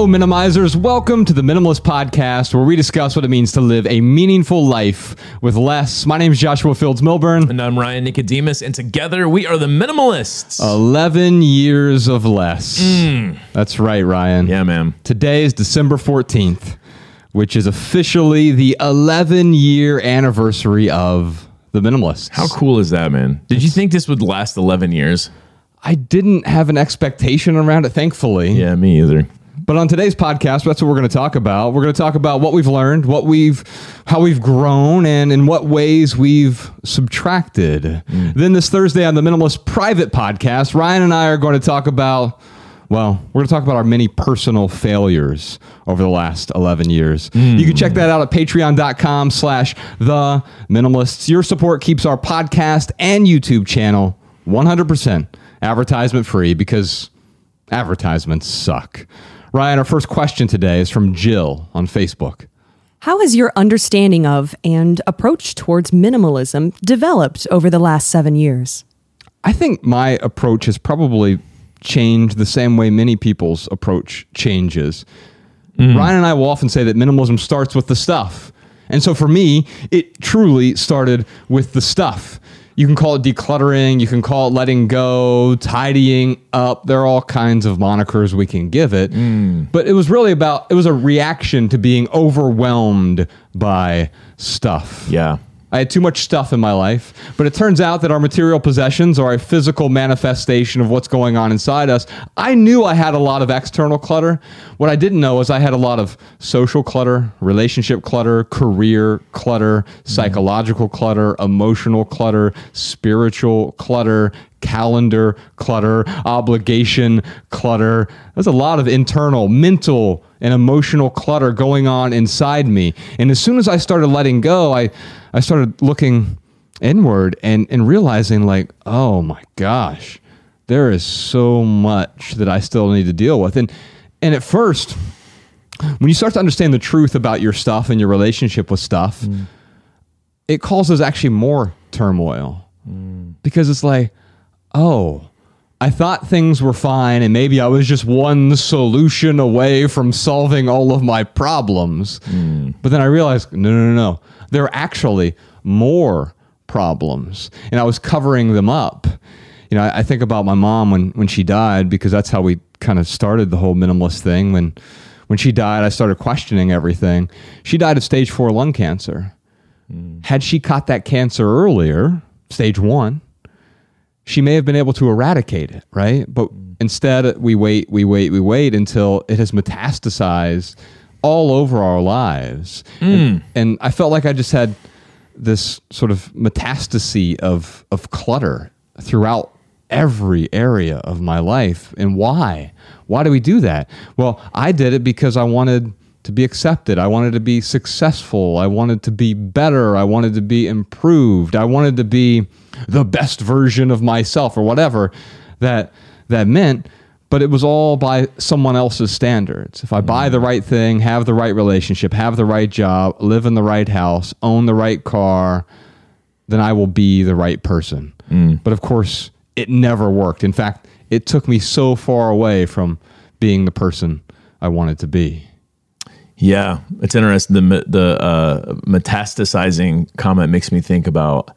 Hello, minimizers. Welcome to the Minimalist Podcast, where we discuss what it means to live a meaningful life with less. My name is Joshua Fields Millburn. And I'm Ryan Nicodemus, and together we are the Minimalists. 11 years of less. Mm. That's right, Ryan. yeah, man. Today is December 14th, which is officially the 11 year anniversary of the Minimalists. How cool is that, man? Did you think this would last 11 years? I didn't have an expectation around it, thankfully. Yeah, me either. But on today's podcast, that's what we're going to talk about. We're going to talk about what we've learned, what we've, how we've grown, and in what ways we've subtracted. Mm. Then this Thursday on the Minimalist Private Podcast, Ryan and I are going to talk about, well, we're going to talk about our many personal failures over the last 11 years. Mm. You can check that out at patreon.com slash the minimalists. Your support keeps our podcast and YouTube channel 100% advertisement free because advertisements suck. Ryan, our first question today is from Jill on Facebook. How has your understanding of and approach towards minimalism developed over the last seven years? I think my approach has probably changed the same way many people's approach changes. Mm. Ryan and I will often say that minimalism starts with the stuff. And so for me, it truly started with the stuff. You can call it decluttering, you can call it letting go, tidying up. There are all kinds of monikers we can give it. Mm. But it was really about, it was a reaction to being overwhelmed by stuff. Yeah. I had too much stuff in my life, but it turns out that our material possessions are a physical manifestation of what's going on inside us. I knew I had a lot of external clutter. What I didn't know is I had a lot of social clutter, relationship clutter, career clutter, mm-hmm. psychological clutter, emotional clutter, spiritual clutter, calendar clutter, obligation clutter. There's a lot of internal, mental, and emotional clutter going on inside me. And as soon as I started letting go, I, I started looking inward and, and realizing, like, oh my gosh, there is so much that I still need to deal with. And, and at first, when you start to understand the truth about your stuff and your relationship with stuff, mm. it causes actually more turmoil. Mm. Because it's like, oh, I thought things were fine and maybe I was just one solution away from solving all of my problems. Hmm. But then I realized, no, no, no, no. There are actually more problems and I was covering them up. You know, I, I think about my mom when, when she died because that's how we kind of started the whole minimalist thing. When, when she died, I started questioning everything. She died of stage four lung cancer. Hmm. Had she caught that cancer earlier, stage one, she may have been able to eradicate it, right? But mm. instead, we wait, we wait, we wait until it has metastasized all over our lives. And, mm. and I felt like I just had this sort of metastasis of, of clutter throughout every area of my life. And why? Why do we do that? Well, I did it because I wanted to be accepted. I wanted to be successful. I wanted to be better. I wanted to be improved. I wanted to be the best version of myself or whatever that that meant but it was all by someone else's standards. If I buy the mm. right thing, have the right relationship, have the right job, live in the right house, own the right car, then I will be the right person. Mm. But of course, it never worked. In fact, it took me so far away from being the person I wanted to be. Yeah, it's interesting. The the uh, metastasizing comment makes me think about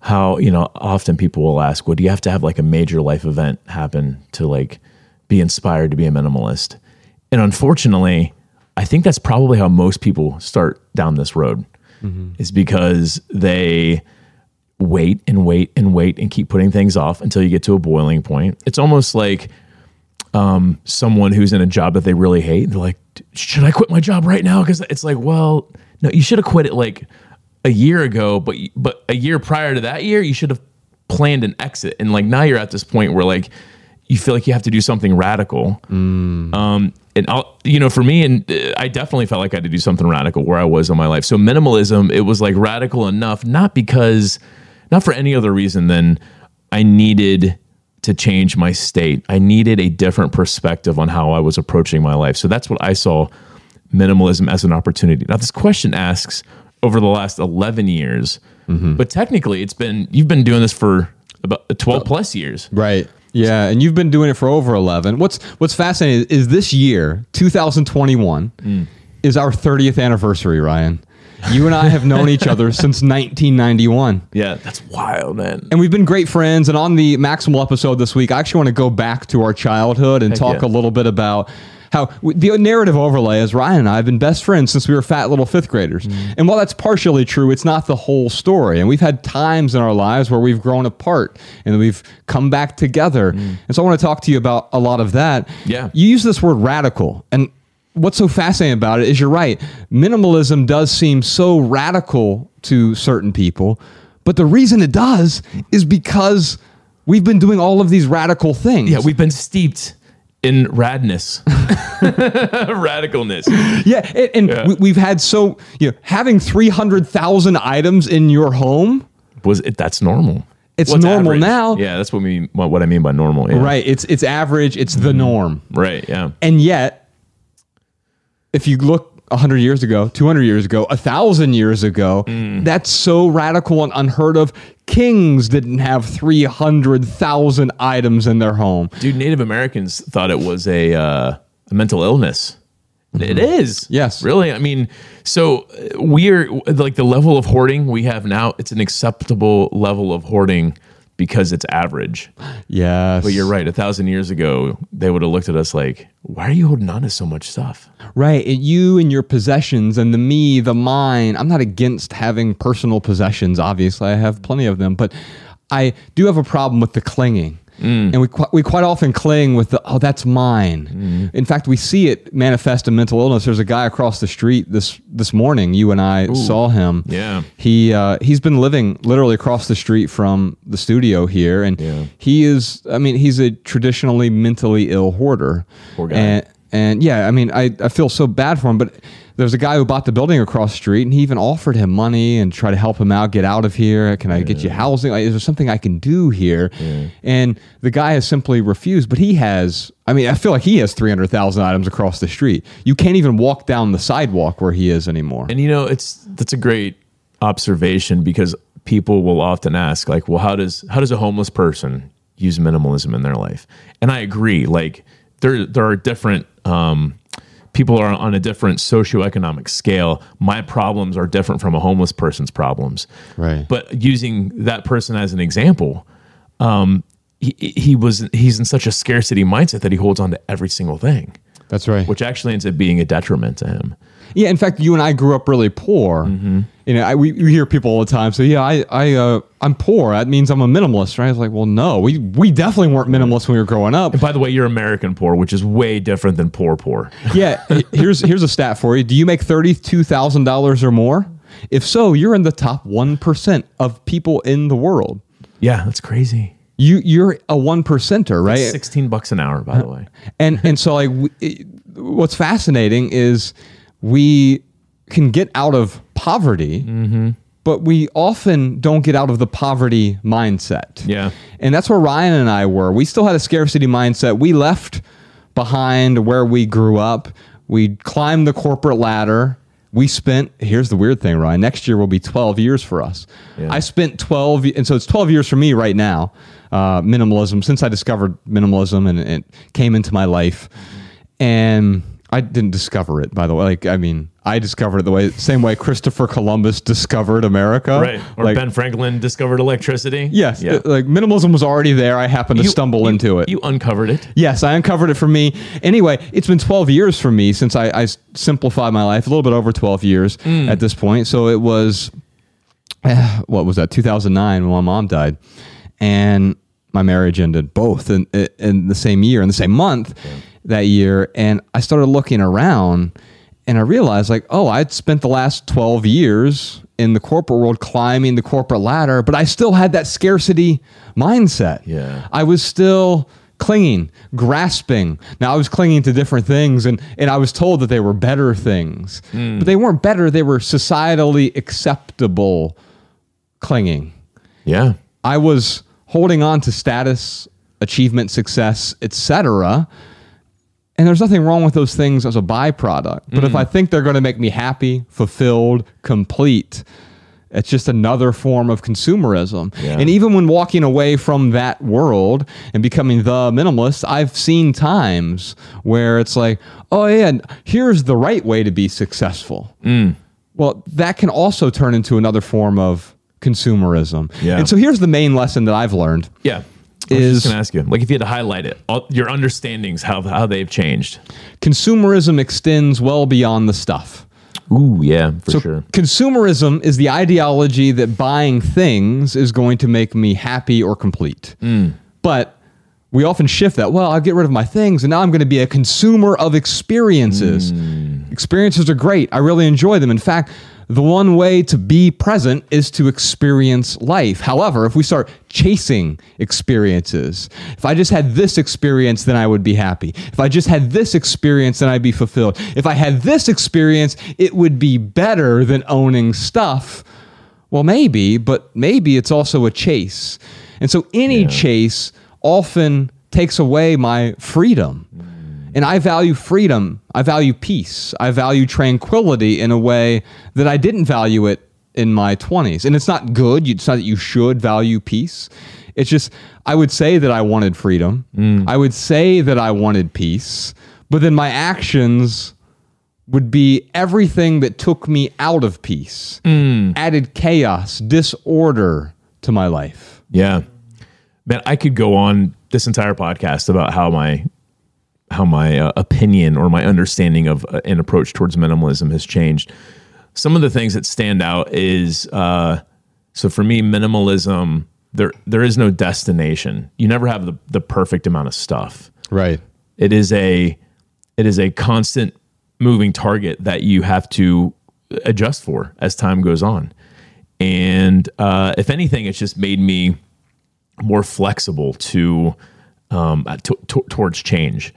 how you know often people will ask, "Well, do you have to have like a major life event happen to like be inspired to be a minimalist?" And unfortunately, I think that's probably how most people start down this road, is because they wait and wait and wait and keep putting things off until you get to a boiling point. It's almost like um, someone who's in a job that they really hate. They're like, should I quit my job right now? Because it's like, well, no, you should have quit it like a year ago, but but a year prior to that year, you should have planned an exit. And like now you're at this point where like you feel like you have to do something radical. Um, and I'll, you know, for me, and uh, I definitely felt like I had to do something radical where I was in my life. So minimalism, it was like radical enough, not because, not for any other reason than I needed to change my state. I needed a different perspective on how I was approaching my life. So that's what I saw minimalism as an opportunity. Now, this question asks over the last 11 years, but technically it's been, you've been doing this for about 12 plus years. Right. Yeah, and you've been doing it for over 11. What's what's fascinating is this year, 2021, Mm. is our 30th anniversary, Ryan. You and I have known each other since 1991. Yeah, that's wild, man. And we've been great friends. And on the Maximal episode this week, I actually want to go back to our childhood and Heck talk yeah. a little bit about how the narrative overlay is Ryan and I have been best friends since we were fat little fifth graders. Mm. And while that's partially true, it's not the whole story. And we've had times in our lives where we've grown apart and we've come back together. And so I want to talk to you about a lot of that. Mm. Yeah. You use this word radical. And what's so fascinating about it is you're right. Minimalism does seem so radical to certain people, but the reason it does is because we've been doing all of these radical things. Yeah, we've been steeped in radness, radicalness. yeah, and, and Yeah. We, we've had so you know having three hundred thousand items in your home. Was it? That's normal. It's normal now. Yeah, that's what we. What what I mean by normal. Yeah. Right. It's it's average. It's the mm-hmm. norm. Right. Yeah. And yet, if you look 100 years ago, 200 years ago, 1,000 years ago, Mm. that's so radical and unheard of. Kings didn't have 300,000 items in their home. Dude, Native Americans thought it was a, uh, a mental illness. It is. Mm-hmm. Yes. Really. I mean, so uh, we're like the level of hoarding we have now, it's an acceptable level of hoarding because it's average. Yes. But you're right. A thousand years ago, they would have looked at us like, why are you holding on to so much stuff? Right. You and your possessions and the me, the mine. I'm not against having personal possessions. Obviously, I have plenty of them, but I do have a problem with the clinging. And we, qui- we quite often cling with the, oh, that's mine. In fact, we see it manifest in mental illness. There's a guy across the street this, this morning. You and I saw him. Yeah. He, uh, he's been living literally across the street from the studio here. And Yeah. he is, I mean, he's a traditionally mentally ill hoarder. Poor guy. And, and yeah, I mean, I, I feel so bad for him, but there's a guy who bought the building across the street and he even offered him money and try to help him out, get out of here. Can I get you housing? Like, is there something I can do here? And the guy has simply refused, but he has, I mean, I feel like he has 300,000 items across the street. You can't even walk down the sidewalk where he is anymore. And you know, it's that's a great observation because people will often ask, like, well, how does how does a homeless person use minimalism in their life? And I agree. Like there there are different um people are on a different socioeconomic scale. My problems are different from a homeless person's problems. Right. But using that person as an example, um he, he was he's in such a scarcity mindset that he holds on to every single thing, That's right. which actually ends up being a detriment to him. Yeah, in fact, you and I grew up really poor. Mm-hmm. You know, I, we, we hear people all the time say, "Yeah, I, I, uh, I'm poor. That means I'm a minimalist." Right? I was like, "Well, no, we, we definitely weren't minimalists when we were growing up." By the way, you're American poor, which is way different than poor poor. yeah, here's here's a stat for you. Do you make thirty two thousand dollars or more? If so, you're in the top one percent of people in the world. Yeah, that's crazy. You you're a one percenter, right? 16 bucks an hour, by the way. and and so like it- what's fascinating is we can get out of poverty Mm-hmm. but we often don't get out of the poverty mindset Yeah. and that's where ryan and i were we still had a scarcity mindset we left behind where we grew up we climbed the corporate ladder we spent here's the weird thing ryan next year will be 12 years for us Yeah. i spent 12 and so it's 12 years for me right now uh, minimalism since i discovered minimalism and it came into my life and i didn't discover it by the way like i mean i discovered it the way same way christopher columbus discovered america Right. Or like, Ben Franklin discovered electricity. yes Yeah. like minimalism was already there i happened to You- stumble you- into it You uncovered it. Yes, I uncovered it for me. Anyway, it's been 12 years for me since I simplified my life, a little bit over 12 years Mm. at this point. So it was, what was that, 2009 when my mom died. And my marriage ended both in, in the same year, in the same month that year. And I started looking around and I realized, like, oh, I'd spent the last 12 years in the corporate world climbing the corporate ladder, but I still had that scarcity mindset. Yeah. I was still clinging, grasping. Now I was clinging to different things and, and I was told that they were better things. Hmm. But they weren't better, they were societally acceptable clinging. Yeah. I was holding on to status, achievement, success, etc. And there's nothing wrong with those things as a byproduct. But if mm. I think they're going to make me happy, fulfilled, complete, It's just another form of consumerism. Yeah. And even when walking away from that world and becoming the minimalist, I've seen times where it's like, oh, yeah, here's the right way to be successful. Mm. Well, that can also turn into another form of consumerism. Yeah. And so here's the main lesson that I've learned. Yeah. I was Is- just gonna ask you, like, if you had to highlight it, all, your understandings, how how they've changed. Consumerism extends well beyond the stuff. Ooh, yeah, for So sure. consumerism is the ideology that buying things is going to make me happy or complete. Mm. But we often shift that. Well, I'll get rid of my things and now I'm going to be a consumer of experiences. Mm. Experiences are great. I really enjoy them. In fact, the one way to be present is to experience life. However, if we start chasing experiences, if I just had this experience, then I would be happy. If I just had this experience, then I'd be fulfilled. If I had this experience, it would be better than owning stuff. Well, maybe, but maybe it's also a chase. And so any chase often takes away my freedom. And I value freedom. I value peace. I value tranquility in a way that I didn't value it in my 20s. And it's not good. It's not that you should value peace. It's just, I would say that I wanted freedom. Mm. I would say that I wanted peace. But then my actions would be everything that took me out of peace, mm. added chaos, disorder to my life. Yeah, man, I could go on this entire podcast about how my how my uh, opinion or my understanding of uh, an approach towards minimalism has changed. Some of the things that stand out is uh, so for me, minimalism there there is no destination. You never have the the perfect amount of stuff. Right. It is a it is a constant moving target that you have to adjust for as time goes on. And uh, if anything, it's just made me more flexible to, um, to, to towards change.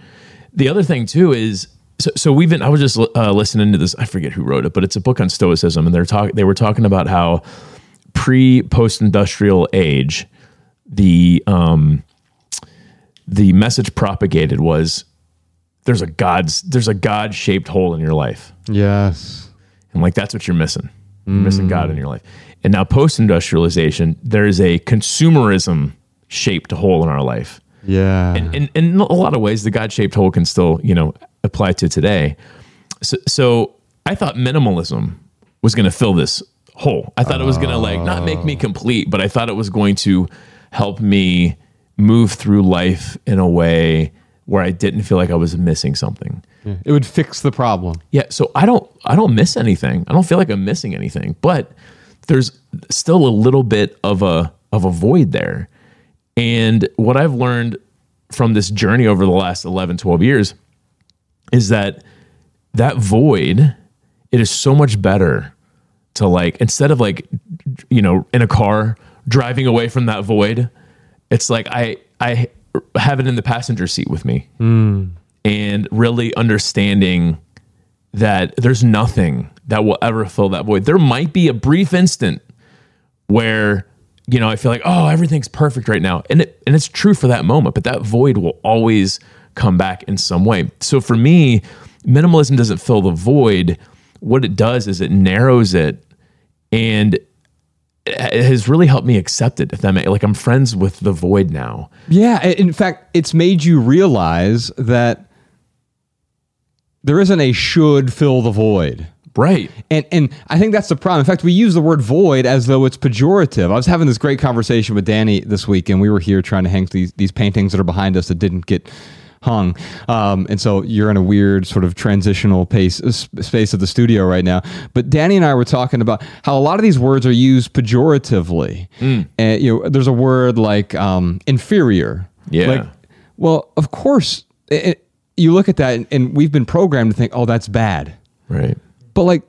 The other thing too is so, so we've been. I was just uh, listening to this. I forget who wrote it, but it's a book on Stoicism, and they're talking. They were talking about how pre post industrial age, the um, the message propagated was there's a god's there's a god shaped hole in your life Yes. and like that's what you're missing you're missing god in your life and now post industrialization there is a consumerism shaped hole in our life Yeah. and, and in a lot of ways the god shaped hole can still you know apply to today so, so i thought minimalism was going to fill this hole i thought it was going to like not make me oh. complete but i thought it was going to help me move through life in a way where i didn't feel like i was missing something it would fix the problem. yeah, so I don't I don't miss anything. I don't feel like I'm missing anything, but there's still a little bit of a of a void there. And what I've learned from this journey over the last 11 12 years is that that void it is so much better to like instead of like you know in a car driving away from that void it's like i i have it in the passenger seat with me. Hmm. And really understanding that there's nothing that will ever fill that void. There might be a brief instant where you know I feel like oh everything's perfect right now. And it and it's true for that moment but that void will always come back in some way. So for me minimalism doesn't fill the void. What it does is it narrows it and it has really helped me accept it if that may, like I'm friends with the void now. Yeah, in fact, it's made you realize that there isn't a should fill the void. Right And and I think that's the problem. In fact, we use the word void as though it's pejorative. I was having this great conversation with Danny this week, and we were here trying to hang these these paintings that are behind us that didn't get hung. Um, and so you're in a weird sort of transitional pace space of the studio right now. But Danny and I were talking about how a lot of these words are used pejoratively. And you know, there's a word like um, inferior. Yeah. Like, well, of course. It, it- you look at that, and, and we've been programmed to think, "Oh, that's bad." right But like,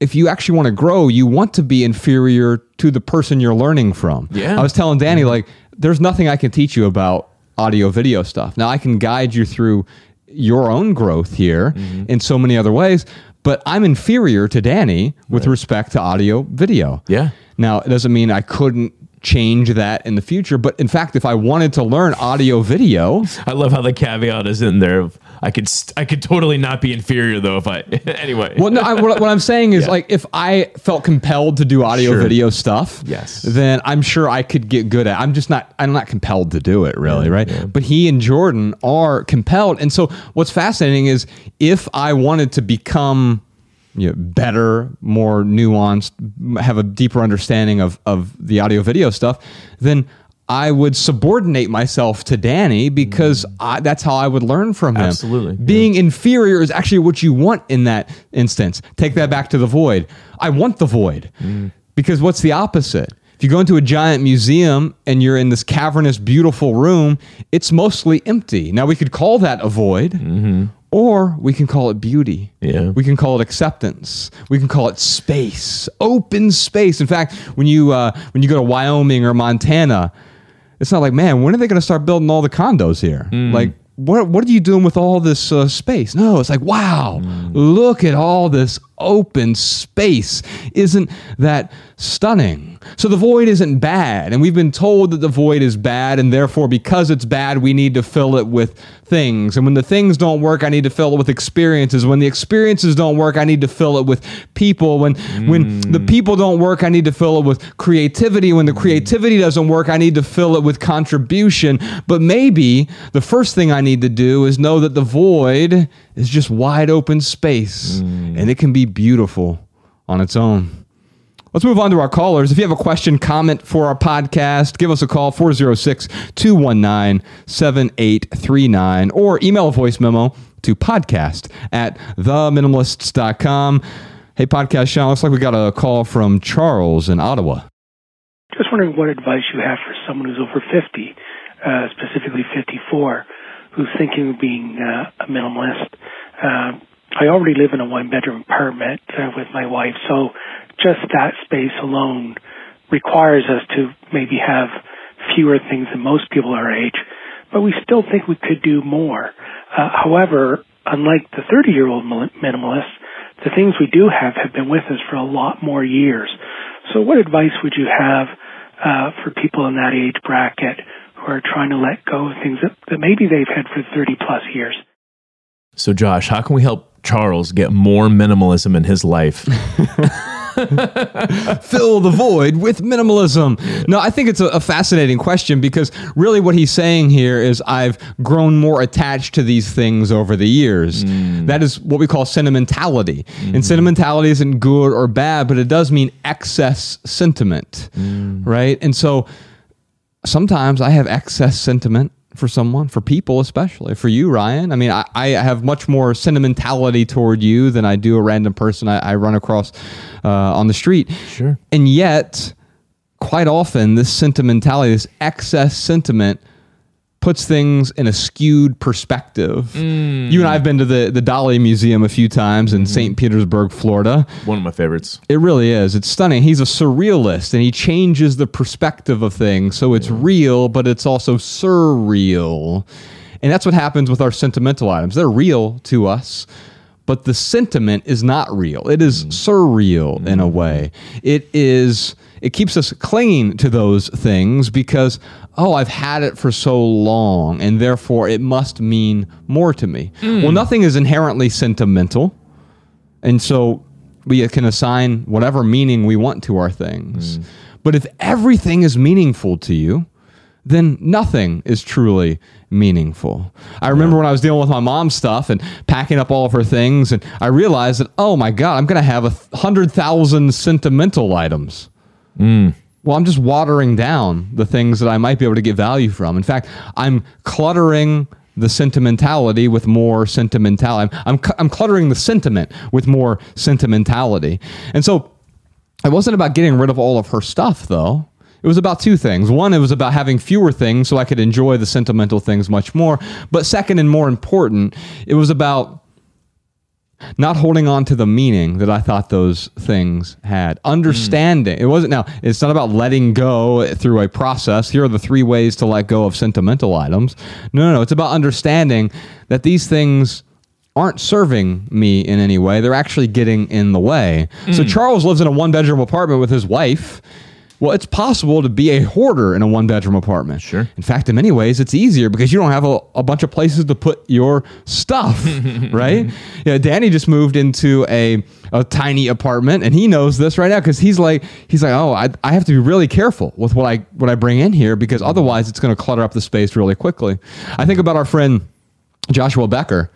if you actually want to grow, you want to be inferior to the person you're learning from. Yeah. I was telling Danny, mm-hmm. like, there's nothing I can teach you about audio video stuff. Now I can guide you through your own growth here mm-hmm. in so many other ways, but I'm inferior to Danny with respect to audio video. Yeah. Now it doesn't mean I couldn't change that in the future. But in fact, if I wanted to learn audio video, I love how the caveat is in there. I could st- I could totally not be inferior though if I anyway. well, no, I, what, what I'm saying is Yeah. like if I felt compelled to do audio Sure. video stuff, Yes. then I'm sure I could get good at. I'm just not. I'm not compelled to do it really, right? But he and Jordan are compelled, and so what's fascinating is if I wanted to become you know, better, more nuanced, have a deeper understanding of of the audio video stuff, then. I would subordinate myself to Danny because I, that's how I would learn from him. Mm. Absolutely. Being inferior is actually what you want in that instance. Take that back to the void. I want the void because what's the opposite? If you go into a giant museum and you're in this cavernous, beautiful room, it's mostly empty. Now, we could call that a void. Or we can call it beauty. Yeah. We can call it acceptance. We can call it space, open space. In fact, when you uh, when you go to Wyoming or Montana, it's not like, man, when are they going to start building all the condos here? Like, what what are you doing with all this uh, space? No, it's like, wow, look at all this open space. Isn't that stunning? So the void isn't bad, and we've been told that the void is bad, and therefore, because it's bad, we need to fill it with things. And when the things don't work, I need to fill it with experiences. When the experiences don't work, I need to fill it with people. When when the mm. people don't work, I need to fill it with creativity. When the creativity doesn't work, I need to fill it with contribution. But maybe the first thing I need to do is know that the void is just wide open space, mm. and it can be beautiful on its own. Let's move on to our callers. If you have a question, comment for our podcast, give us a call 406 219 7839 or email a voice memo to podcast at theminimalists.com. Hey, podcast Sean, looks like we got a call from Charles in Ottawa. Just wondering what advice you have for someone who's over 50, uh, specifically 54, who's thinking of being uh, a minimalist. Uh, I already live in a one bedroom apartment uh, with my wife, so just that space alone requires us to maybe have fewer things than most people our age, but we still think we could do more. Uh, however, unlike the 30 year old minimalists, the things we do have have been with us for a lot more years. So, what advice would you have uh, for people in that age bracket who are trying to let go of things that, that maybe they've had for 30 plus years? So Josh, how can we help Charles get more minimalism in his life? Fill the void with minimalism. No, I think it's a, a fascinating question because really what he's saying here is I've grown more attached to these things over the years. Mm. That is what we call sentimentality. And mm-hmm. sentimentality isn't good or bad, but it does mean excess sentiment, mm. right? And so sometimes I have excess sentiment for someone, for people especially, for you, Ryan. I mean, I, I have much more sentimentality toward you than I do a random person I, I run across uh, on the street. Sure. And yet, quite often, this sentimentality, this excess sentiment, puts things in a skewed perspective. Mm. You and I have been to the, the Dali Museum a few times in mm-hmm. St. Petersburg, Florida. One of my favorites. It really is. It's stunning. He's a surrealist and he changes the perspective of things. So it's real, but it's also surreal. And that's what happens with our sentimental items. They're real to us, but the sentiment is not real. It is mm. surreal in a mm. way. It is it keeps us clinging to those things because oh, I've had it for so long and therefore it must mean more to me. Mm. Well, nothing is inherently sentimental. And so we can assign whatever meaning we want to our things. Mm. But if everything is meaningful to you, then nothing is truly meaningful. I remember when I was dealing with my mom's stuff and packing up all of her things, and I realized that, oh my God, I'm going to have a hundred thousand sentimental items. Mm. Well, I'm just watering down the things that I might be able to get value from. In fact, I'm cluttering the sentimentality with more sentimentality. I'm, I'm, I'm cluttering the sentiment with more sentimentality. And so it wasn't about getting rid of all of her stuff, though. It was about two things. One, it was about having fewer things so I could enjoy the sentimental things much more. But second, and more important, it was about not holding on to the meaning that I thought those things had. Hmm. Understanding. It wasn't now, it's not about letting go through a process. Here are the three ways to let go of sentimental items. No, no, no. It's about understanding that these things aren't serving me in any way. They're actually getting in the way. So hmm. Charles lives in a one bedroom apartment with his wife. Well, it's possible to be a hoarder in a one bedroom apartment. Sure. In fact, in many ways, it's easier because you don't have a, a bunch of places to put your stuff, right? Yeah, Danny just moved into a, a tiny apartment and he knows this right now because he's like, he's like, oh, I, I have to be really careful with what I, what I bring in here because otherwise it's going to clutter up the space really quickly. I think about our friend Joshua Becker,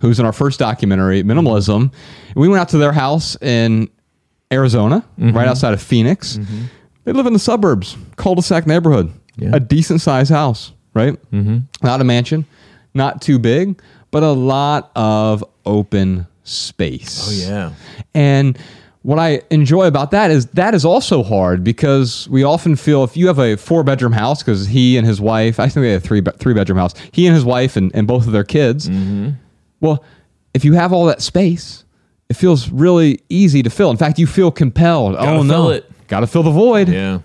who's in our first documentary, Minimalism. We went out to their house in Arizona, right mm-hmm. outside of Phoenix. Mm-hmm. They live in the suburbs, cul-de-sac neighborhood, Yeah. a decent sized house, right? Mm-hmm. Not a mansion, not too big, but a lot of open space. Oh yeah. And what I enjoy about that is that is also hard because we often feel if you have a four bedroom house, because he and his wife, I think they had a three, three bedroom house, he and his wife and, and both of their kids. Well, if you have all that space, it feels really easy to fill. In fact, you feel compelled. oh, no. fill it. Got to fill the void. Yeah.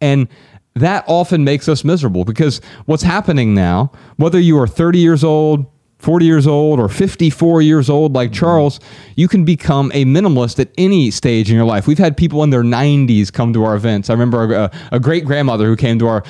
And that often makes us miserable because what's happening now, whether you are 30 years old, 40 years old, or 54 years old, like Charles, you can become a minimalist at any stage in your life. We've had people in their 90s come to our events. I remember a, a great grandmother who came to our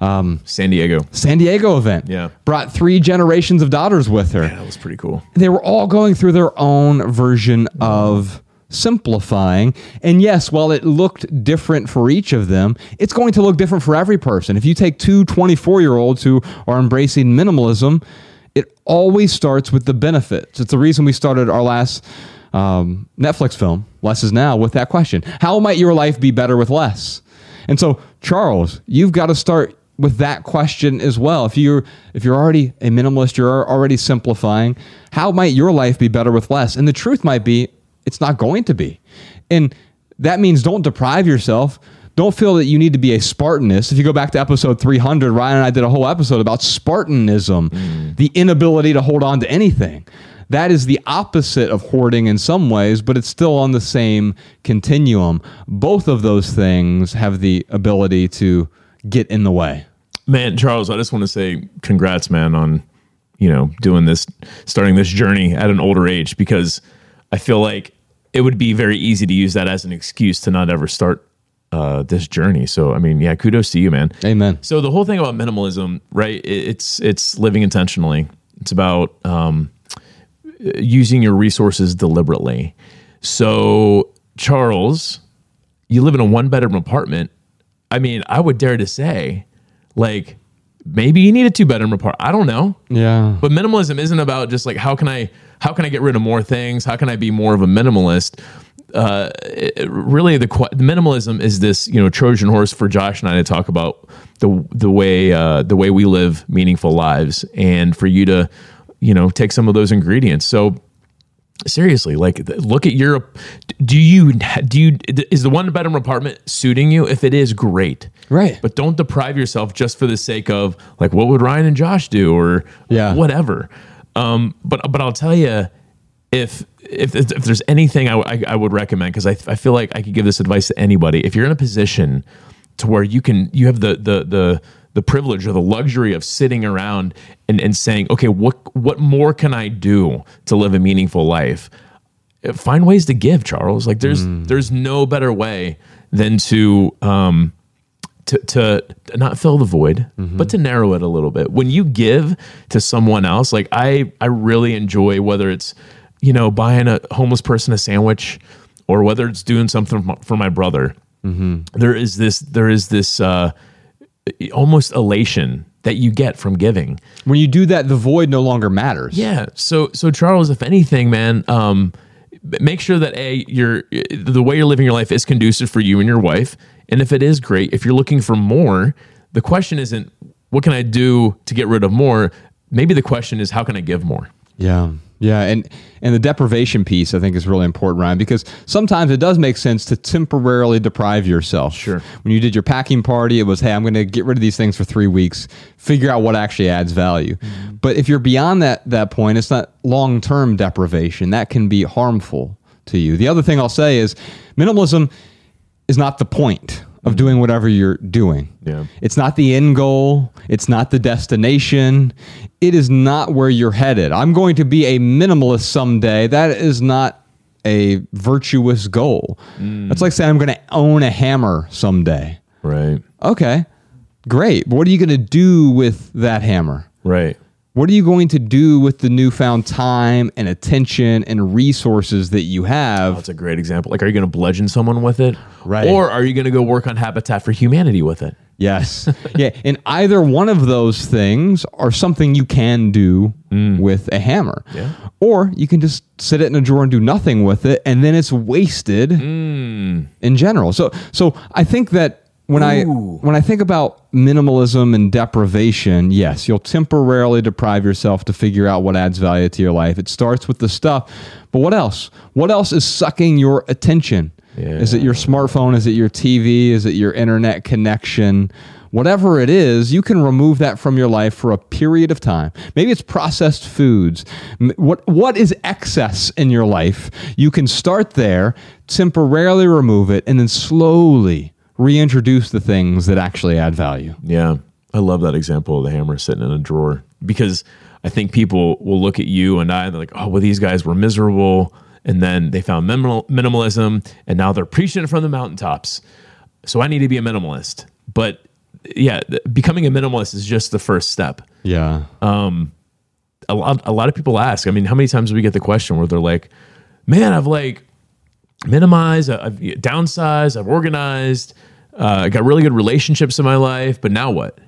um, San Diego. San Diego event. Yeah. Brought three generations of daughters with her Yeah, That was pretty cool. they were all going through their own version of simplifying. And yes, while it looked different for each of them, it's going to look different for every person. If you take two 24 year olds who are embracing minimalism, it always starts with the benefits. It's the reason we started our last um, Netflix film, Less is Now, with that question How might your life be better with less? And so, Charles, you've got to start with that question as well. If you're if you're already a minimalist, you're already simplifying. How might your life be better with less? And the truth might be, it's not going to be. And that means don't deprive yourself. Don't feel that you need to be a Spartanist. If you go back to episode 300, Ryan and I did a whole episode about Spartanism, mm. the inability to hold on to anything. That is the opposite of hoarding in some ways, but it's still on the same continuum. Both of those things have the ability to get in the way. Man, Charles, I just want to say congrats, man, on you know doing this, starting this journey at an older age because I feel like it would be very easy to use that as an excuse to not ever start uh, this journey. So, I mean, yeah, kudos to you, man. Amen. So the whole thing about minimalism, right? It's it's living intentionally. It's about um, using your resources deliberately. So, Charles, you live in a one bedroom apartment. I mean, I would dare to say, like, maybe you need a two bedroom apartment. I don't know. Yeah. But minimalism isn't about just like how can I how can I get rid of more things? How can I be more of a minimalist? Uh, it- really, the qu- minimalism is this you know Trojan horse for Josh and I to talk about the the way uh, the way we live meaningful lives, and for you to you know take some of those ingredients. So seriously like look at your do you do you is the one bedroom apartment suiting you if it is great Right. but don't deprive yourself just for the sake of like what would ryan and josh do or Yeah. whatever um but but i'll tell you if if, if there's anything I, I, I would recommend because I, I feel like i could give this advice to anybody if you're in a position to where you can you have the the the the privilege or the luxury of sitting around and, and saying okay what what more can i do to live a meaningful life? Find ways to give charles. Like there's there's no better way than to um to, to not fill the void, but to narrow it a little bit. When you give to someone else, like I, I really enjoy whether it's, you know, buying a homeless person a sandwich or whether it's doing something for my, for my brother. There is this, there is this, uh, almost elation that you get from giving. When you do that, the void no longer matters. Yeah. So so Charles, if anything, man, um, make sure that a your the way you're living your life is conducive for you and your wife. And if it is great, if you're looking for more, the question isn't what can I do to get rid of more. Maybe the question is how can I give more. Yeah. Yeah, and and the deprivation piece I think is really important, Ryan, because sometimes it does make sense to temporarily deprive yourself. Sure. When you did your packing party, it was, hey, I'm going to get rid of these things for three weeks, figure out what actually adds value. Mm-hmm. But if you're beyond that that point, it's not long term deprivation. That can be harmful to you. The other thing I'll say is minimalism is not the point of mm-hmm. doing whatever you're doing. Yeah. It's not the end goal. It's not the destination. It is not where you're headed. I'm going to be a minimalist someday. That is not a virtuous goal. Mm. That's like saying I'm going to own a hammer someday. Right. Okay, great. But what are you going to do with that hammer? Right. What are you going to do with the newfound time and attention and resources that you have? That's a great example. Like, are you going to bludgeon someone with it? Right. Or are you going to go work on Habitat for Humanity with it? Yes. yeah. And either one of those things are something you can do mm. with a hammer. Yeah. Or you can just sit it in a drawer and do nothing with it, and then it's wasted mm. in general. So so I think that when I when I think about minimalism and deprivation, yes, you'll temporarily deprive yourself to figure out what adds value to your life. It starts with the stuff. But what else? What else is sucking your attention? Is it your smartphone? Is it your TV? Is it your internet connection? Whatever it is, you can remove that from your life for a period of time. Maybe it's processed foods. What what is excess in your life? You can start there, temporarily remove it, and then slowly reintroduce the things that actually add value. Yeah. I love that example of the hammer sitting in a drawer because I think people will look at you and I and they're like, oh, well, these guys were miserable. And then they found minimal, minimalism and now they're preaching it from the mountaintops. So I need to be a minimalist. But yeah, th- becoming a minimalist is just the first step. Yeah. Um, a lot a lot of people ask. I mean, how many times do we get the question where they're like, "Man, I've like minimized, I've downsized, I've organized, uh, I got really good relationships in my life, but now what?"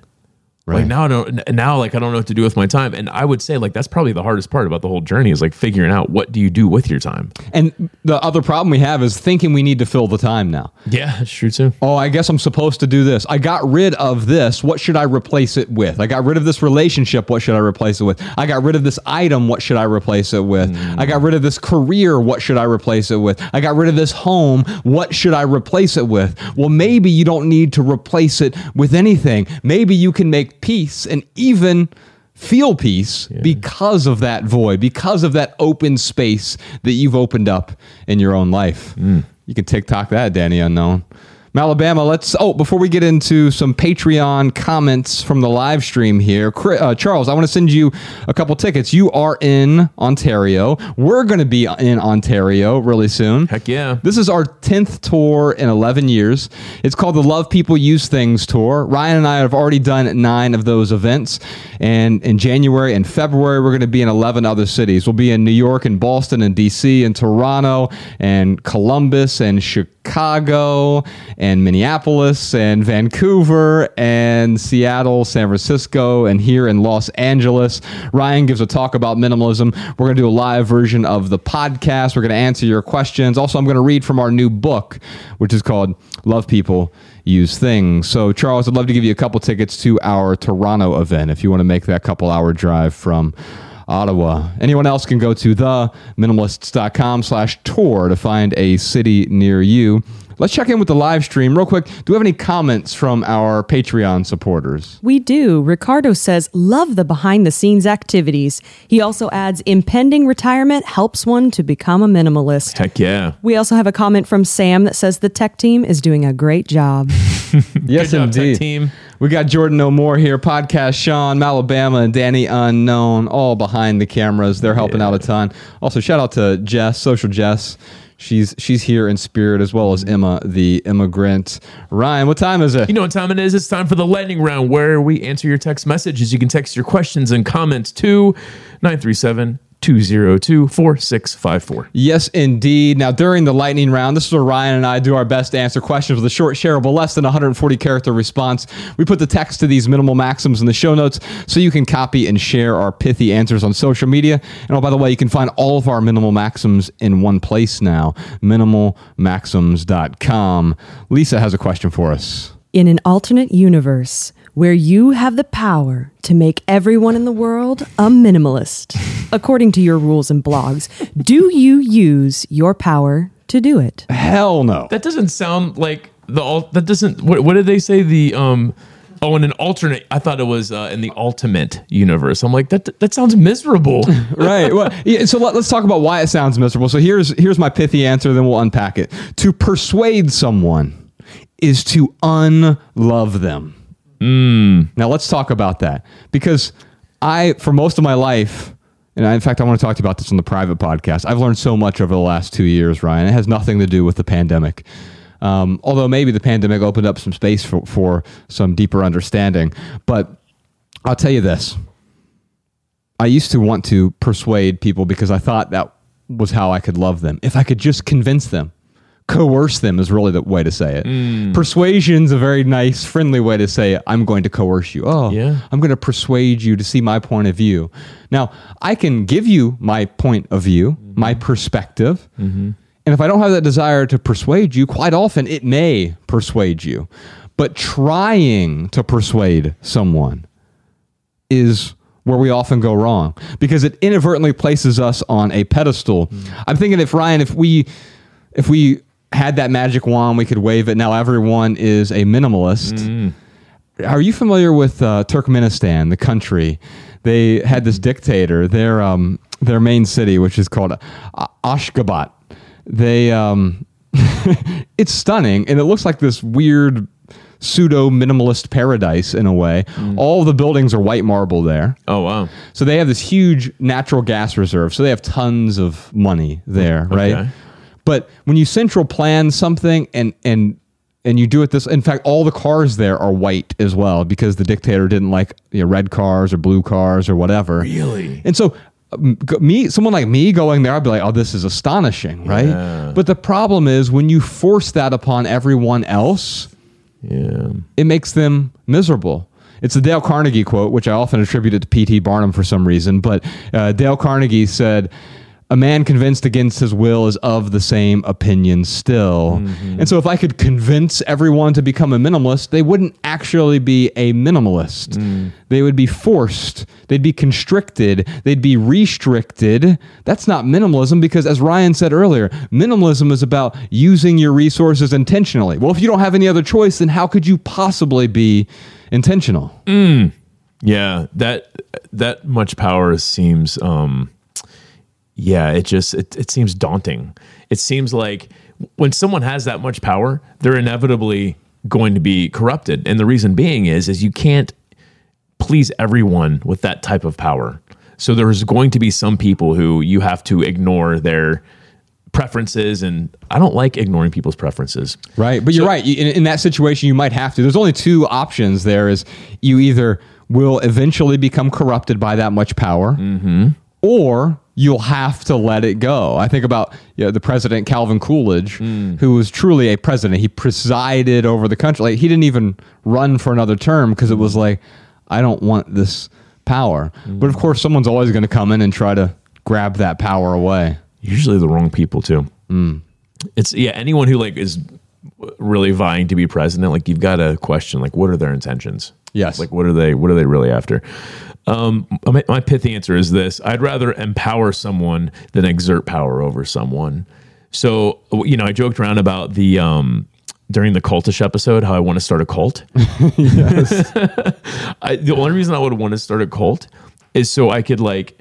Right. Like now I don't now like I don't know what to do with my time. And I would say like that's probably the hardest part about the whole journey is like figuring out what do you do with your time. And the other problem we have is thinking we need to fill the time now. Yeah, true too. Oh, I guess I'm supposed to do this. I got rid of this. What should I replace it with? I got rid of this relationship. What should I replace it with? I got rid of this item. What should I replace it with? I got rid of this career. What should I replace it with? I got rid of this home. What should I replace it with? Well, maybe you don't need to replace it with anything. Maybe you can make peace and even feel peace because of that void, because of that open space that you've opened up in your own life. Mm. You can TikTok that, Danny Unknown. Alabama, let's. Oh, before we get into some Patreon comments from the live stream here, uh, Charles, I want to send you a couple tickets. You are in Ontario. We're going to be in Ontario really soon. Heck yeah. This is our 10th tour in 11 years. It's called the Love People Use Things Tour. Ryan and I have already done nine of those events. And in January and February, we're going to be in 11 other cities. We'll be in New York and Boston and DC and Toronto and Columbus and Chicago and Minneapolis and Vancouver and Seattle, San Francisco, and here in Los Angeles. Ryan gives a talk about minimalism. We're going to do a live version of the podcast. We're going to answer your questions. Also, I'm going to read from our new book, which is called Love People Use Things. So, Charles, I'd love to give you a couple tickets to our Toronto event if you want to make that couple hour drive from Ottawa. Anyone else can go to theminimalists.com slash tour to find a city near you. Let's check in with the live stream real quick. Do we have any comments from our Patreon supporters? We do. Ricardo says, love the behind the scenes activities. He also adds, impending retirement helps one to become a minimalist. Heck yeah. We also have a comment from Sam that says the tech team is doing a great job. Yes, Good job, tech indeed. team. We got Jordan No More here, podcast Sean, Alabama, and Danny Unknown, all behind the cameras. They're helping out a ton. Also, shout out to Jess, social Jess. She's she's here in spirit as well as mm-hmm. Emma, the immigrant. Ryan, what time is it? You know what time it is? It's time for the lightning round where we answer your text messages. You can text your questions and comments to 937 202 4654. Yes, indeed. Now, during the lightning round, this is where Ryan and I do our best to answer questions with a short, shareable, less than 140 character response. We put the text to these minimal maxims in the show notes so you can copy and share our pithy answers on social media. And oh, by the way, you can find all of our minimal maxims in one place now minimalmaxims.com. Lisa has a question for us. In an alternate universe where you have the power to make everyone in the world a minimalist, according to your rules and blogs, do you use your power to do it? Hell no. That doesn't sound like the alt. That doesn't. What, what did they say? The um. Oh, in an alternate. I thought it was uh, in the ultimate universe. I'm like that. That sounds miserable. right. Well, yeah, so let, us talk about why it sounds miserable. So here's here's my pithy answer. Then we'll unpack it. To persuade someone is to unlove them. Now let's talk about that because I, for most of my life, and I, in fact, I want to talk to you about this on the private podcast. I've learned so much over the last two years, Ryan. It has nothing to do with the pandemic. Um, although maybe the pandemic opened up some space for, for some deeper understanding. But I'll tell you this I used to want to persuade people because I thought that was how I could love them. If I could just convince them, coerce them is really the way to say it. Mm. Persuasion's a very nice, friendly way to say I'm going to coerce you. Oh, Yeah. I'm going to persuade you to see my point of view. Now, I can give you my point of view, mm-hmm. my perspective. Mm-hmm. And if I don't have that desire to persuade you, quite often it may persuade you. But trying to persuade someone is where we often go wrong because it inadvertently places us on a pedestal. Mm. I'm thinking if Ryan, if we if we had that magic wand, we could wave it. Now everyone is a minimalist. Are you familiar with uh, Turkmenistan, the country? They had this dictator. Their um, their main city, which is called uh, Ashgabat. They um, it's stunning, and it looks like this weird pseudo minimalist paradise in a way. All the buildings are white marble there. Oh wow. So they have this huge natural gas reserve. So they have tons of money there, right? But when you central plan something and and and you do it this in fact all the cars there are white as well because the dictator didn't like you know, red cars or blue cars or whatever. Really? And so um, me someone like me going there I'd be like, "Oh, this is astonishing," right? Yeah. But the problem is when you force that upon everyone else, Yeah. it makes them miserable. It's a Dale Carnegie quote, which I often attributed to P.T. Barnum for some reason. But uh, Dale Carnegie said, A man convinced against his will is of the same opinion still. Mm-hmm. And so, if I could convince everyone to become a minimalist, they wouldn't actually be a minimalist. Mm. They would be forced, they'd be constricted, they'd be restricted. That's not minimalism because, as Ryan said earlier, minimalism is about using your resources intentionally. Well, if you don't have any other choice, then how could you possibly be intentional? Mm. Yeah, that that much power seems um yeah, it just it, it seems daunting. It seems like when someone has that much power, they're inevitably going to be corrupted. And the reason being is is you can't please everyone with that type of power. So there's going to be some people who you have to ignore their preferences and I don't like ignoring people's preferences. Right, but you're right. In, in that situation, you might have to. There's only two options. There is you either will eventually become corrupted by that much power, mm-hmm. or you'll have to let it go. I think about you know, the president Calvin Coolidge, hmm. who was truly a president. He presided over the country. Like he didn't even run for another term because it was hmm. like, I don't want this power. But of hmm. course, someone's always going to come in and try to grab that power away. usually the wrong people too. It's yeah, anyone who like is really vying to be president, like you've got to question like what are their intentions? Yes. Like what are they what are they really after? Um, my, my pithy answer is this: I'd rather empower someone than exert power over someone. So you know, I joked around about the um, during the cultish episode how I want to start a cult. I, the only reason I would want to start a cult is so I could like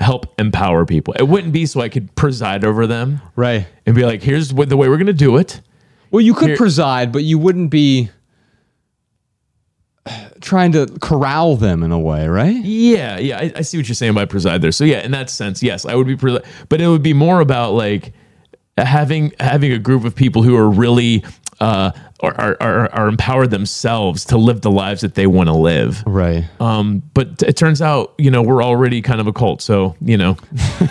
help empower people. It wouldn't be so I could preside over them Right. and be like, here's what the way we're going to do it. Well, you could Here- preside, but you wouldn't be trying to corral them in a way, right? Yeah, yeah, I, I see what you're saying by preside there. So yeah, in that sense, yes, I would be preside, but it would be more about like having having a group of people who are really uh, are, are, empowered themselves to live the lives that they want to live. Right. Um, but it turns out, you know, we're already kind of a cult. So, you know,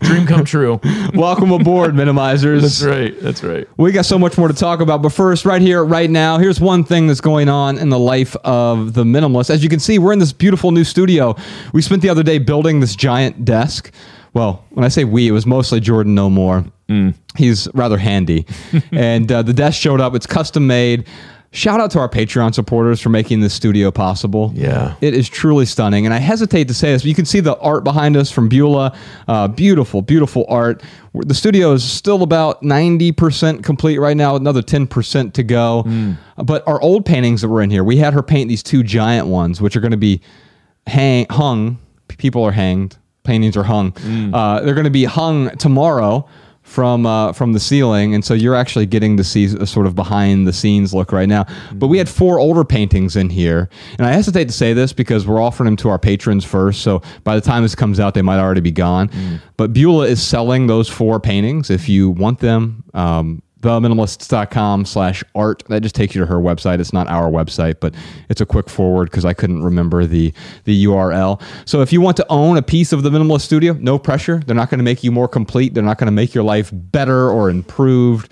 dream come true. Welcome aboard, minimizers. That's right. That's right. We got so much more to talk about, but first, right here, right now, here's one thing that's going on in the life of the minimalist. As you can see, we're in this beautiful new studio. We spent the other day building this giant desk. Well, when I say we, it was mostly Jordan No More. He's rather handy. and uh, the desk showed up. It's custom made. Shout out to our Patreon supporters for making this studio possible. Yeah. It is truly stunning. And I hesitate to say this, but you can see the art behind us from Beulah. Uh, beautiful, beautiful art. The studio is still about 90% complete right now, another 10% to go. But our old paintings that were in here, we had her paint these two giant ones, which are going to be hang, hung. People are hanged, paintings are hung. Uh, they're going to be hung tomorrow from uh, from the ceiling, and so you're actually getting to see a sort of behind the scenes look right now. But we had four older paintings in here, and I hesitate to say this because we're offering them to our patrons first. So by the time this comes out, they might already be gone. But Beulah is selling those four paintings. If you want them, um, theminimalists.com slash art. That just takes you to her website. It's not our website, but it's a quick forward because I couldn't remember the, the URL. So if you want to own a piece of the Minimalist Studio, no pressure. They're not going to make you more complete. They're not going to make your life better or improved.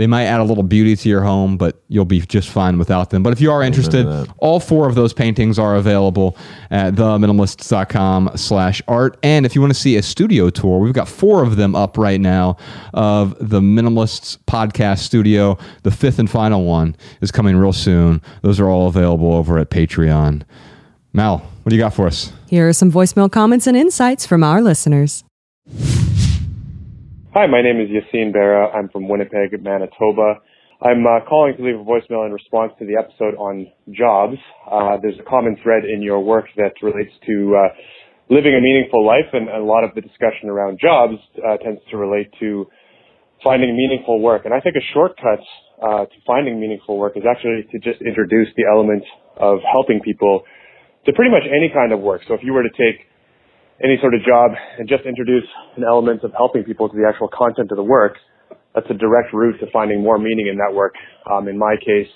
They might add a little beauty to your home, but you'll be just fine without them. But if you are interested, all four of those paintings are available at theminimalists.com slash art. And if you want to see a studio tour, we've got four of them up right now of the Minimalists podcast studio. The fifth and final one is coming real soon. Those are all available over at Patreon. Mal, what do you got for us? Here are some voicemail comments and insights from our listeners. Hi, my name is Yassine Berra. I'm from Winnipeg, Manitoba. I'm uh, calling to leave a voicemail in response to the episode on jobs. Uh, there's a common thread in your work that relates to uh, living a meaningful life, and a lot of the discussion around jobs uh, tends to relate to finding meaningful work. And I think a shortcut uh, to finding meaningful work is actually to just introduce the element of helping people to pretty much any kind of work. So if you were to take any sort of job and just introduce an element of helping people to the actual content of the work, that's a direct route to finding more meaning in that work. Um, in my case,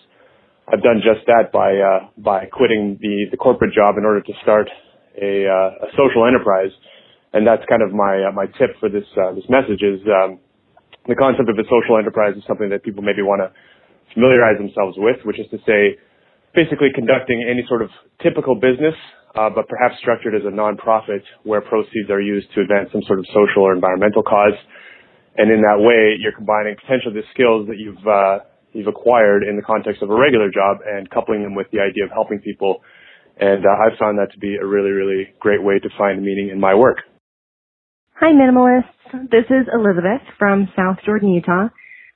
I've done just that by uh, by quitting the the corporate job in order to start a, uh, a social enterprise, and that's kind of my uh, my tip for this uh, this message is um, the concept of a social enterprise is something that people maybe want to familiarize themselves with, which is to say, basically conducting any sort of typical business uh, but perhaps structured as a nonprofit where proceeds are used to advance some sort of social or environmental cause. And in that way, you're combining potentially the skills that you've uh, you've acquired in the context of a regular job and coupling them with the idea of helping people. And uh, I've found that to be a really, really great way to find meaning in my work. Hi, minimalists. This is Elizabeth from South Jordan, Utah.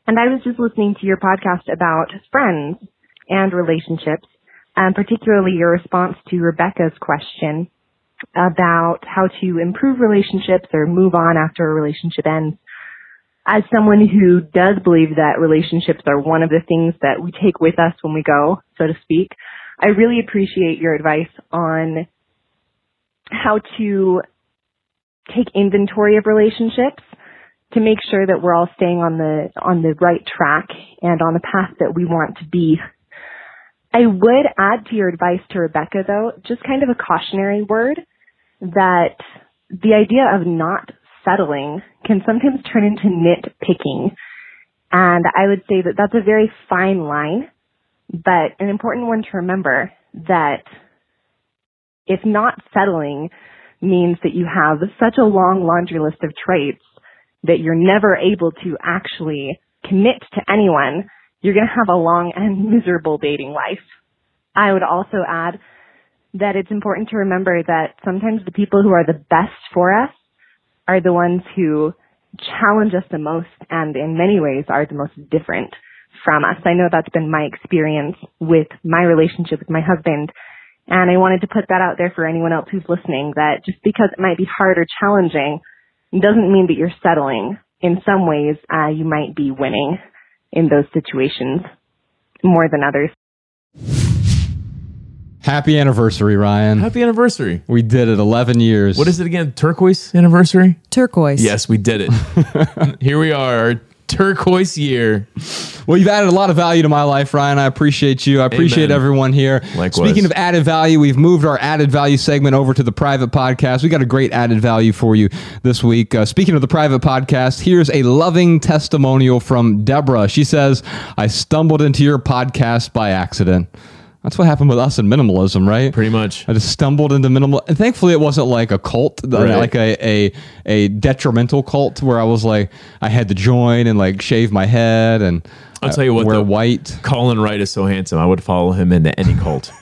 And I was just listening to your podcast about friends and relationships um, particularly your response to Rebecca's question about how to improve relationships or move on after a relationship ends. As someone who does believe that relationships are one of the things that we take with us when we go, so to speak, I really appreciate your advice on how to take inventory of relationships to make sure that we're all staying on the on the right track and on the path that we want to be I would add to your advice to Rebecca though, just kind of a cautionary word that the idea of not settling can sometimes turn into nitpicking. And I would say that that's a very fine line, but an important one to remember that if not settling means that you have such a long laundry list of traits that you're never able to actually commit to anyone, you're going to have a long and miserable dating life. I would also add that it's important to remember that sometimes the people who are the best for us are the ones who challenge us the most and in many ways are the most different from us. I know that's been my experience with my relationship with my husband. And I wanted to put that out there for anyone else who's listening that just because it might be hard or challenging doesn't mean that you're settling. In some ways, uh, you might be winning in those situations more than others. Happy anniversary, Ryan. Happy anniversary. We did it 11 years. What is it again? Turquoise anniversary? Turquoise. Yes, we did it. Here we are, our turquoise year. Well, you've added a lot of value to my life, Ryan. I appreciate you. I appreciate Amen. everyone here. Likewise. Speaking of added value, we've moved our added value segment over to the private podcast. We got a great added value for you this week. Uh, speaking of the private podcast, here's a loving testimonial from Deborah. She says, I stumbled into your podcast by accident. That's what happened with us in minimalism, right? Pretty much. I just stumbled into minimal, and thankfully it wasn't like a cult, Right. like a, a a detrimental cult where I was like I had to join and like shave my head and I'll tell you what, though. white. Colin Wright is so handsome. I would follow him into any cult.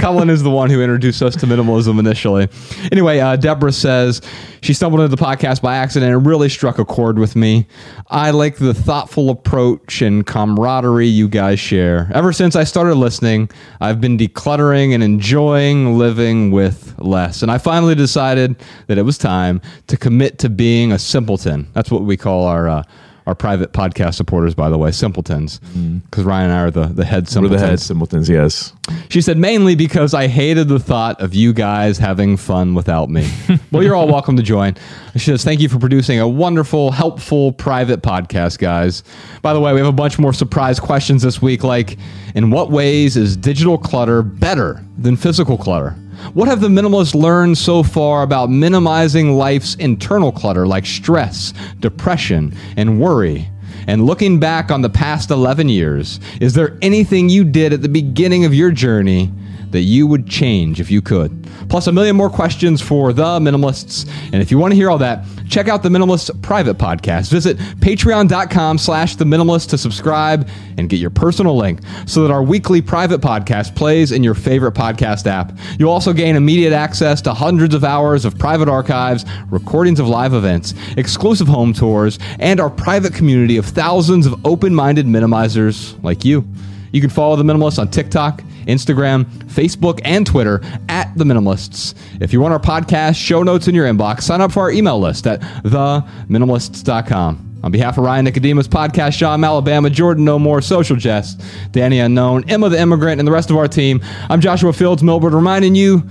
Colin is the one who introduced us to minimalism initially. Anyway, uh, Deborah says she stumbled into the podcast by accident and really struck a chord with me. I like the thoughtful approach and camaraderie you guys share. Ever since I started listening, I've been decluttering and enjoying living with less. And I finally decided that it was time to commit to being a simpleton. That's what we call our. Uh, our private podcast supporters, by the way, simpletons, mm-hmm. because Ryan and I are the, the head We're simpletons. the head simpletons, yes. She said mainly because I hated the thought of you guys having fun without me. well, you're all welcome to join. She says, Thank you for producing a wonderful, helpful, private podcast, guys. By the way, we have a bunch more surprise questions this week, like In what ways is digital clutter better than physical clutter? What have the minimalists learned so far about minimizing life's internal clutter, like stress, depression, and worry? And looking back on the past 11 years, is there anything you did at the beginning of your journey that you would change if you could? Plus, a million more questions for the minimalists. And if you want to hear all that, check out the Minimalist private podcast. Visit patreon.com slash the minimalist to subscribe and get your personal link so that our weekly private podcast plays in your favorite podcast app. You'll also gain immediate access to hundreds of hours of private archives, recordings of live events, exclusive home tours, and our private community of thousands of open minded minimizers like you. You can follow the Minimalists on TikTok, Instagram, Facebook, and Twitter at The Minimalists. If you want our podcast, show notes in your inbox, sign up for our email list at theminimalists.com. On behalf of Ryan Nicodemus, Podcast Sean Alabama, Jordan No More, Social Jest, Danny Unknown, Emma the Immigrant, and the rest of our team, I'm Joshua Fields Millburn, reminding you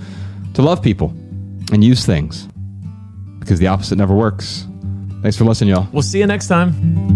to love people and use things because the opposite never works. Thanks for listening, y'all. We'll see you next time.